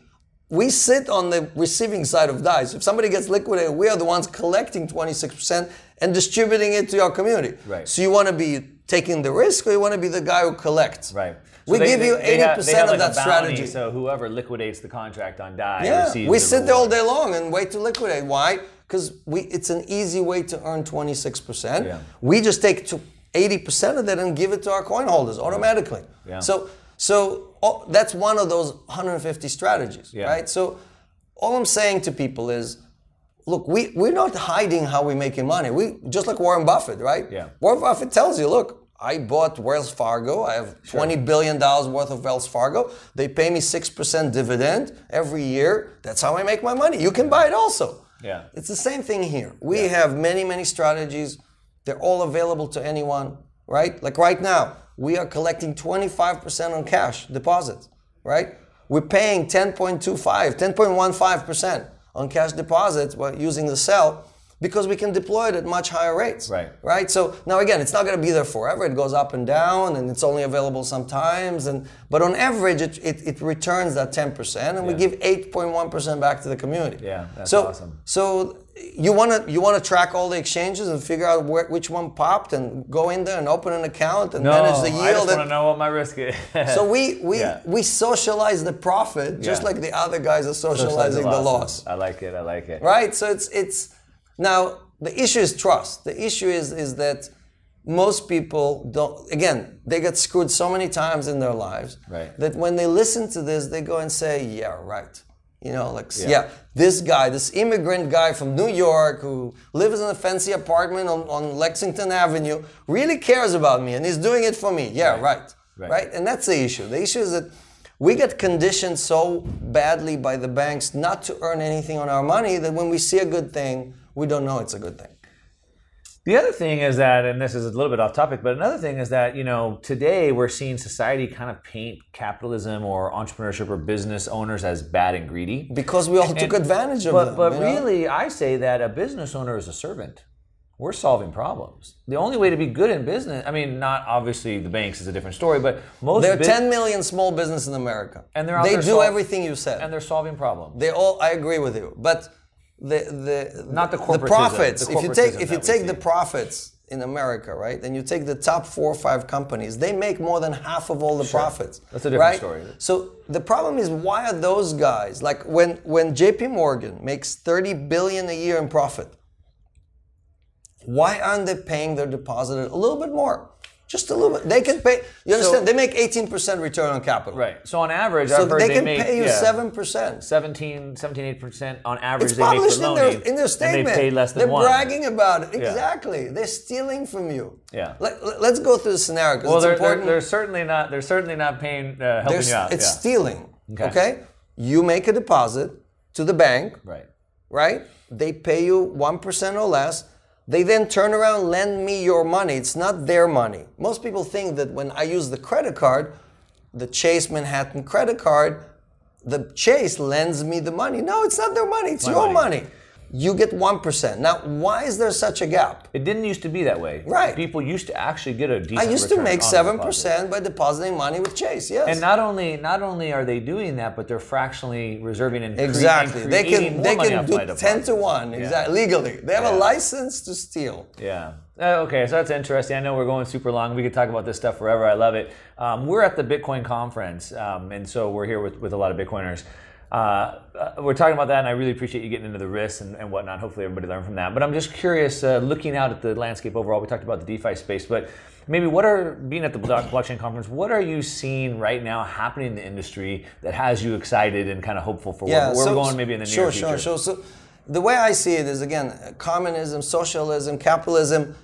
we sit on the receiving side of dice. If somebody gets liquidated, we are the ones collecting 26% and distributing it to our community. Right. So you want to be taking the risk or you want to be the guy who collects? Right. We they- give they- you 80% they have of like that bounty, strategy. So whoever liquidates the contract on DAI Yeah, receives we sit there all day long and wait to liquidate. Why? Because we it's an easy way to earn 26%. Yeah. We just take 80% of that and give it to our coin holders automatically. Yeah. So so oh, that's one of those 150 strategies, Yeah. right? So all I'm saying to people is look, we, we're not hiding how we're making money. We just like Warren Buffett, right? Yeah. Warren Buffett tells you, look, I bought Wells Fargo. I have $20 billion worth of Wells Fargo. They pay me 6% dividend every year. That's how I make my money. You can buy it also. Yeah. It's the same thing here. We have many, many strategies. They're all available to anyone, right? Like right now, we are collecting 25% on cash deposits, right? We're paying 10.25, 10.15% on cash deposits while using the cell because we can deploy it at much higher rates. Right. Right? So now again, it's not going to be there forever. It goes up and down and it's only available sometimes. And but on average, it, it, it returns that 10% and we give 8.1% back to the community. Yeah, that's so, awesome. So you want to you want to track all the exchanges and figure out where, which one popped and go in there and open an account and No, manage the yield. I just want to know what my risk is. so we we Yeah. we socialize the profit just Yeah. like the other guys are socializing the losses. loss. I like it. I like it. Right? So it's it's now the issue is trust. The issue is is that most people don't again, they get screwed so many times in their lives Right. that when they listen to this, they go and say, Yeah, right. You know, like Yeah. yeah. this guy, this immigrant guy from New York who lives in a fancy apartment on, on Lexington Avenue really cares about me and he's doing it for me. Yeah, right. Right. right? And that's the issue. The issue is that we get conditioned so badly by the banks not to earn anything on our money that when we see a good thing, we don't know it's a good thing. The other thing is that, and this is a little bit off topic, but another thing is that, you know, today we're seeing society kind of paint capitalism or entrepreneurship or business owners as bad and greedy. Because we all took advantage of But, them. but you know? really, I say that a business owner is a servant. We're solving problems. The only way to be good in business, I mean, not obviously the banks is a different story, but most there are bus- 10 million small businesses in America. And they're out they do sol- everything you said. and they're solving problems. They all, I agree with you, but the the Not the the profits. the if you take if you take the profits in America, right, and you take the top four or five companies, they make more than half of all the profits. That's a different right? story. So the problem is, why are those guys like when when J.P. Morgan makes thirty billion a year in profit? Why aren't they paying their depositor a little bit more? Just a little bit. They can pay. You understand? So, they make 18% return on capital. Right. So on average, so they, they, can make, pay you yeah, 7%. 17, 17, 8% on average. It's published in their, in their statement. they pay less than one. They're one. bragging about it. Exactly. They're stealing from you. Yeah. Let, us go through the scenario. Well, they're, they're, they're, certainly not. They're certainly not paying uh, helping you out. It's yeah. stealing. Okay. okay. You make a deposit to the bank. Right. Right. They pay you one percent or less they then turn around, lend me your money. It's not their money. Most people think that when I use the credit card, the Chase Manhattan credit card, the Chase lends me the money. No, it's not their money, it's My your money. money you get 1%. Now, why is there such a gap? It didn't used to be that way. Right. People used to actually get a decent I used to make 7% by depositing money with Chase, yes. And not only not only are they doing that, but they're fractionally reserving and Exactly. And they can they can do 10 to 1, yeah. exactly, legally. They have yeah. a license to steal. Yeah. Uh, okay, so that's interesting. I know we're going super long. We could talk about this stuff forever. I love it. Um, we're at the Bitcoin conference, um, and so we're here with, with a lot of Bitcoiners. Uh, uh, we're talking about that, and I really appreciate you getting into the risks and, and whatnot. Hopefully, everybody learned from that. But I'm just curious, uh, looking out at the landscape overall. We talked about the DeFi space, but maybe what are being at the blockchain conference? What are you seeing right now happening in the industry that has you excited and kind of hopeful for yeah, where, where so, we're going maybe in the sure, near future? Sure, sure, sure. So the way I see it is again, communism, socialism, capitalism.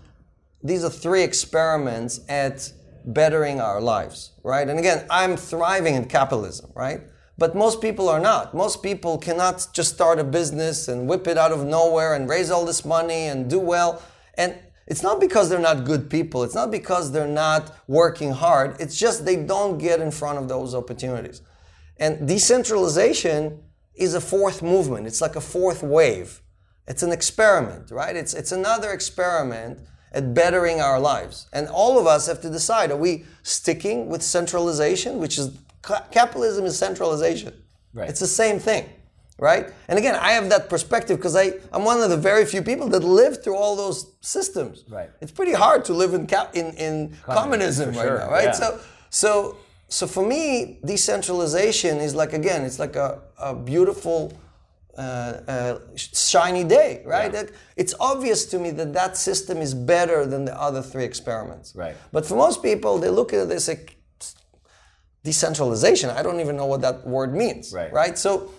These are three experiments at bettering our lives, right? And again, I'm thriving in capitalism, right? But most people are not. Most people cannot just start a business and whip it out of nowhere and raise all this money and do well. And it's not because they're not good people. It's not because they're not working hard. It's just they don't get in front of those opportunities. And decentralization is a fourth movement. It's like a fourth wave. It's an experiment, right? It's, it's another experiment at bettering our lives. And all of us have to decide are we sticking with centralization, which is capitalism is centralization. Right. It's the same thing, right? And again, I have that perspective because I I'm one of the very few people that lived through all those systems. Right. It's pretty hard to live in cap, in, in communism, right sure. now, right? Yeah. So so so for me, decentralization is like again, it's like a, a beautiful. Uh, uh, shiny day, right? Yeah. It's obvious to me that that system is better than the other three experiments. Right. But for most people, they look at this like, decentralization. I don't even know what that word means. Right. Right. So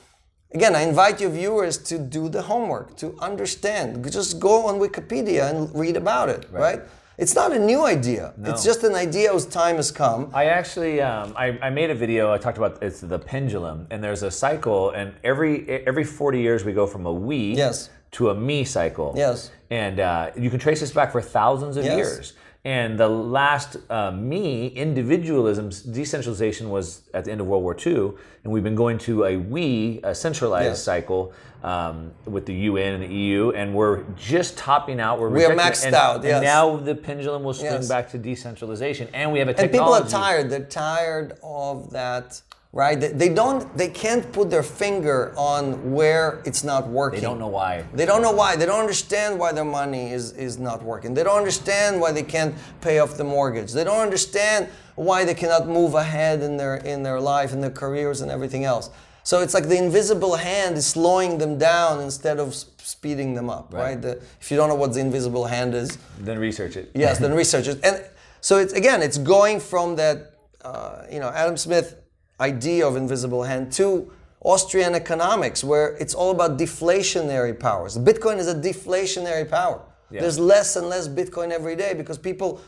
again, I invite your viewers to do the homework, to understand. Just go on Wikipedia and read about it. Right. right? It's not a new idea. No. It's just an idea whose time has come. I actually, um, I, I, made a video. I talked about it's the pendulum, and there's a cycle, and every every 40 years we go from a we yes. to a me cycle. Yes. And uh, you can trace this back for thousands of yes. years. And the last uh, me, individualism, decentralization was at the end of World War II, and we've been going to a we, a centralized yes. cycle um, with the UN and the EU, and we're just topping out. We're we are maxed and, out. Yes. And now the pendulum will swing yes. back to decentralization, and we have a technology. And people are tired. They're tired of that right? They, don't, they can't put their finger on where it's not working. They don't know why. They don't know why. They don't understand why their money is, is not working. They don't understand why they can't pay off the mortgage. They don't understand why they cannot move ahead in their, in their life, in their careers and everything else. So it's like the invisible hand is slowing them down instead of speeding them up, right? right? The, if you don't know what the invisible hand is, then research it. Yes, then research it. And so it's again, it's going from that, uh, you know, Adam Smith idea of invisible hand to Austrian economics, where it's all about deflationary powers. Bitcoin is a deflationary power. Yeah. There's less and less Bitcoin every day because people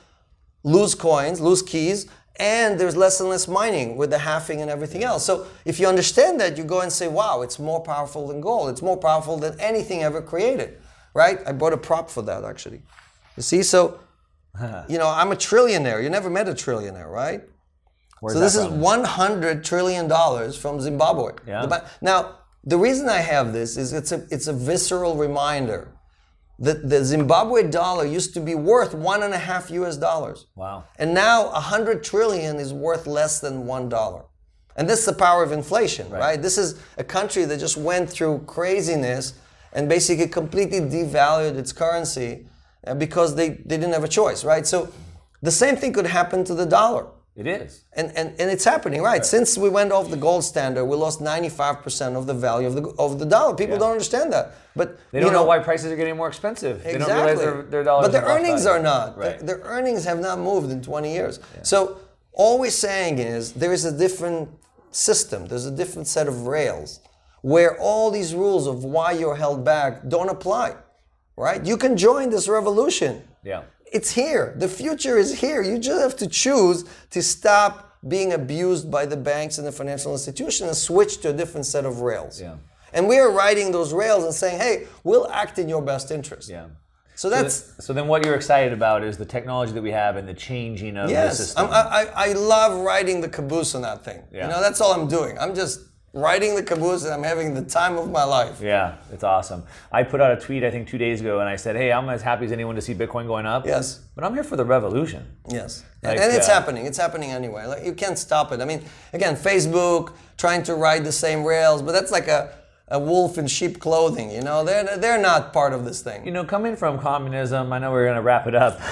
lose coins, lose keys, and there's less and less mining with the halving and everything else. So if you understand that, you go and say, wow, it's more powerful than gold. It's more powerful than anything ever created, right? I bought a prop for that actually. You see, so, you know, I'm a trillionaire. You never met a trillionaire, right? Where's so this from? is 100 trillion dollars from Zimbabwe. Yeah. The, now, the reason I have this is it's a it's a visceral reminder that the Zimbabwe dollar used to be worth one and a half U.S. dollars. Wow. And now 100 trillion is worth less than one dollar. And this is the power of inflation, right. right? This is a country that just went through craziness and basically completely devalued its currency uh, because they, they didn't have a choice, right? So the same thing could happen to the dollar It is. And, and, and it's happening, right? right? Since we went off the gold standard, we lost 95% of the value of the, of the dollar. People yeah. don't understand that. But they don't know, know, why prices are getting more expensive. Exactly. They don't realize their, their dollars But their earnings are not. Right. Their, their, earnings have not moved in 20 years. Yeah. So all we're saying is there is a different system. There's a different set of rails where all these rules of why you're held back don't apply. Right? You can join this revolution. Yeah it's here. The future is here. You just have to choose to stop being abused by the banks and the financial institution and switch to a different set of rails. Yeah. And we are riding those rails and saying, hey, we'll act in your best interest. Yeah. So that's so, so, then what you're excited about is the technology that we have and the changing of yes, the system. Yes, I, I love riding the caboose on that thing. Yeah. You know, that's all I'm doing. I'm just riding the caboose and I'm having the time of my life. Yeah, it's awesome. I put out a tweet I think two days ago and I said, "Hey, I'm as happy as anyone to see Bitcoin going up." Yes. But I'm here for the revolution. Yes. Like, and it's uh, happening. It's happening anyway. Like you can't stop it. I mean, again, Facebook trying to ride the same rails, but that's like a a wolf in sheep clothing. You know, they're they're not part of this thing. You know, coming from communism, I know we're going to wrap it up.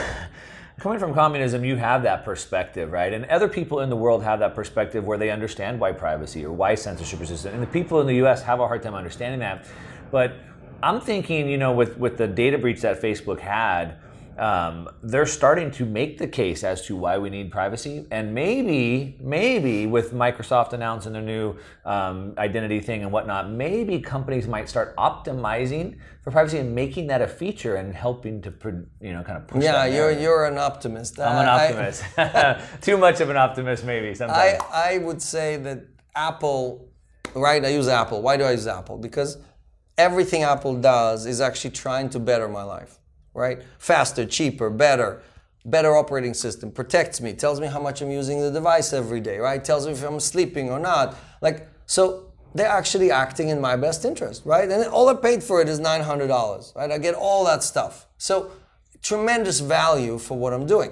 coming from communism, you have that perspective, right? And other people in the world have that perspective where they understand why privacy or why censorship is resistant. And the people in the US have a hard time understanding that. But I'm thinking, you know, with, with the data breach that Facebook had, um, they're starting to make the case as to why we need privacy. And maybe, maybe with Microsoft announcing their new um, identity thing and whatnot, maybe companies might start optimizing for privacy and making that a feature and helping to, you know, kind of push. Yeah, you're you're an optimist. I'm an optimist. I, Too much of an optimist, maybe sometimes. I I would say that Apple, right? I use Apple. Why do I use Apple? Because everything Apple does is actually trying to better my life right? Faster, cheaper, better, better operating system, protects me, tells me how much I'm using the device every day, right? Tells me if I'm sleeping or not. Like, so they're actually acting in my best interest, right? And all I paid for it is $900, right? I get all that stuff. So tremendous value for what I'm doing.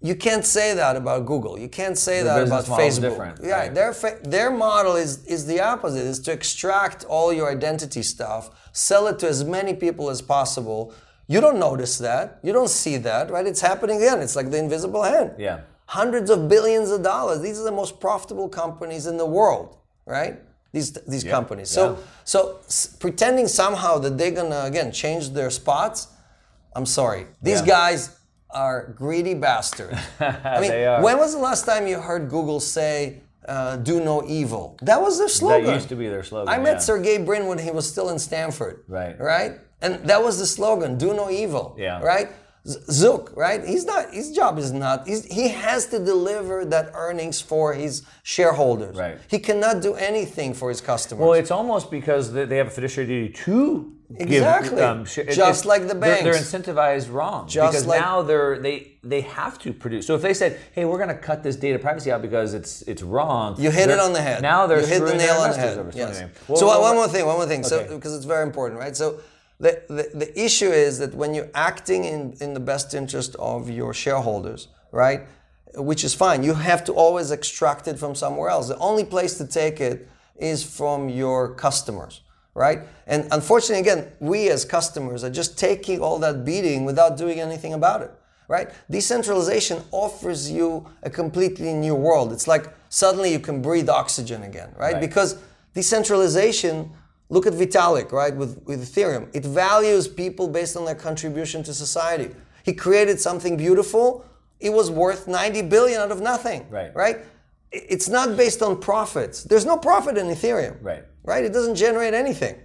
You can't say that about Google. You can't say the that about Facebook. Yeah, right. their fa- their model is is the opposite. Is to extract all your identity stuff, sell it to as many people as possible, you don't notice that. You don't see that, right? It's happening again. It's like the invisible hand. Yeah. Hundreds of billions of dollars. These are the most profitable companies in the world, right? These these yeah. companies. So yeah. so s- pretending somehow that they're gonna again change their spots. I'm sorry. These yeah. guys are greedy bastards. I mean, when was the last time you heard Google say? Uh, do no evil. That was their slogan. That used to be their slogan. I met Sergey Brin when he was still in Stanford. Right. Right? And that was the slogan, do no evil. Yeah. Right? Zuck, right? He's not. His job is not. he has to deliver that earnings for his shareholders. Right. He cannot do anything for his customers. Well, it's almost because they have a fiduciary duty to exactly. Give, um, sh- just like the banks. They're, they're incentivized wrong just because like, now they're they they have to produce. So if they said, "Hey, we're going to cut this data privacy out because it's it's wrong," you hit it on the head. Now they're you hit the nail on the head. Yes. Well, so well, one more thing, one more thing. Okay. So because it's very important, right? So the, the, the issue is that when you're acting in, in the best interest of your shareholders, right, which is fine, you have to always extract it from somewhere else. The only place to take it is from your customers, right? And unfortunately, again, we as customers are just taking all that beating without doing anything about it, right? Decentralization offers you a completely new world. It's like suddenly you can breathe oxygen again, right? right. Because decentralization Look at Vitalik, right, with, with Ethereum. It values people based on their contribution to society. He created something beautiful. It was worth 90 billion out of nothing. Right. Right? It's not based on profits. There's no profit in Ethereum. Right. Right? It doesn't generate anything.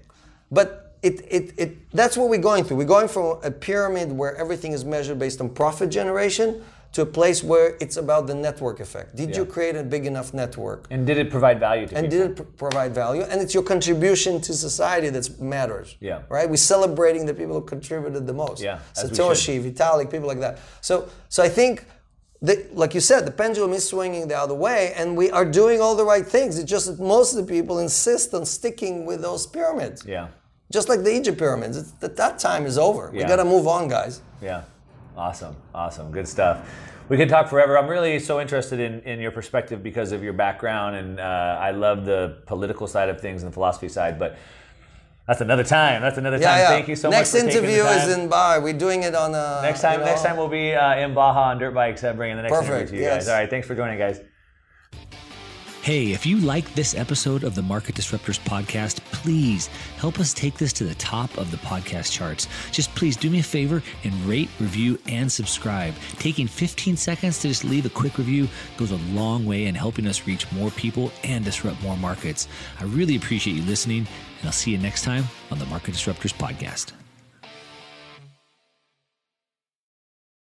But it, it, it, that's what we're going through. We're going from a pyramid where everything is measured based on profit generation to a place where it's about the network effect. Did yeah. you create a big enough network? And did it provide value to and people? did it pr- provide value? And it's your contribution to society that matters. Yeah. Right? We're celebrating the people who contributed the most. Yeah. Satoshi, Vitalik, people like that. So, so I think, the, like you said, the pendulum is swinging the other way, and we are doing all the right things. It's just that most of the people insist on sticking with those pyramids. Yeah. Just like the Egypt pyramids. It's, that, that time is over. Yeah. We got to move on, guys. Yeah. Awesome, awesome, good stuff. We could talk forever. I'm really so interested in, in your perspective because of your background, and uh, I love the political side of things and the philosophy side. But That's another time. That's another time. Yeah, yeah. Thank you so next much. Next interview is in Baja. We're doing it on a. Next time. You know, next time we'll be uh, in Baja on dirt bikes, uh, bringing the next Perfect, interview to you yes. guys. All right. Thanks for joining, guys. Hey, if you like this episode of the Market Disruptors podcast, please help us take this to the top of the podcast charts. Just please do me a favor and rate, review, and subscribe. Taking 15 seconds to just leave a quick review goes a long way in helping us reach more people and disrupt more markets. I really appreciate you listening, and I'll see you next time on the Market Disruptors podcast.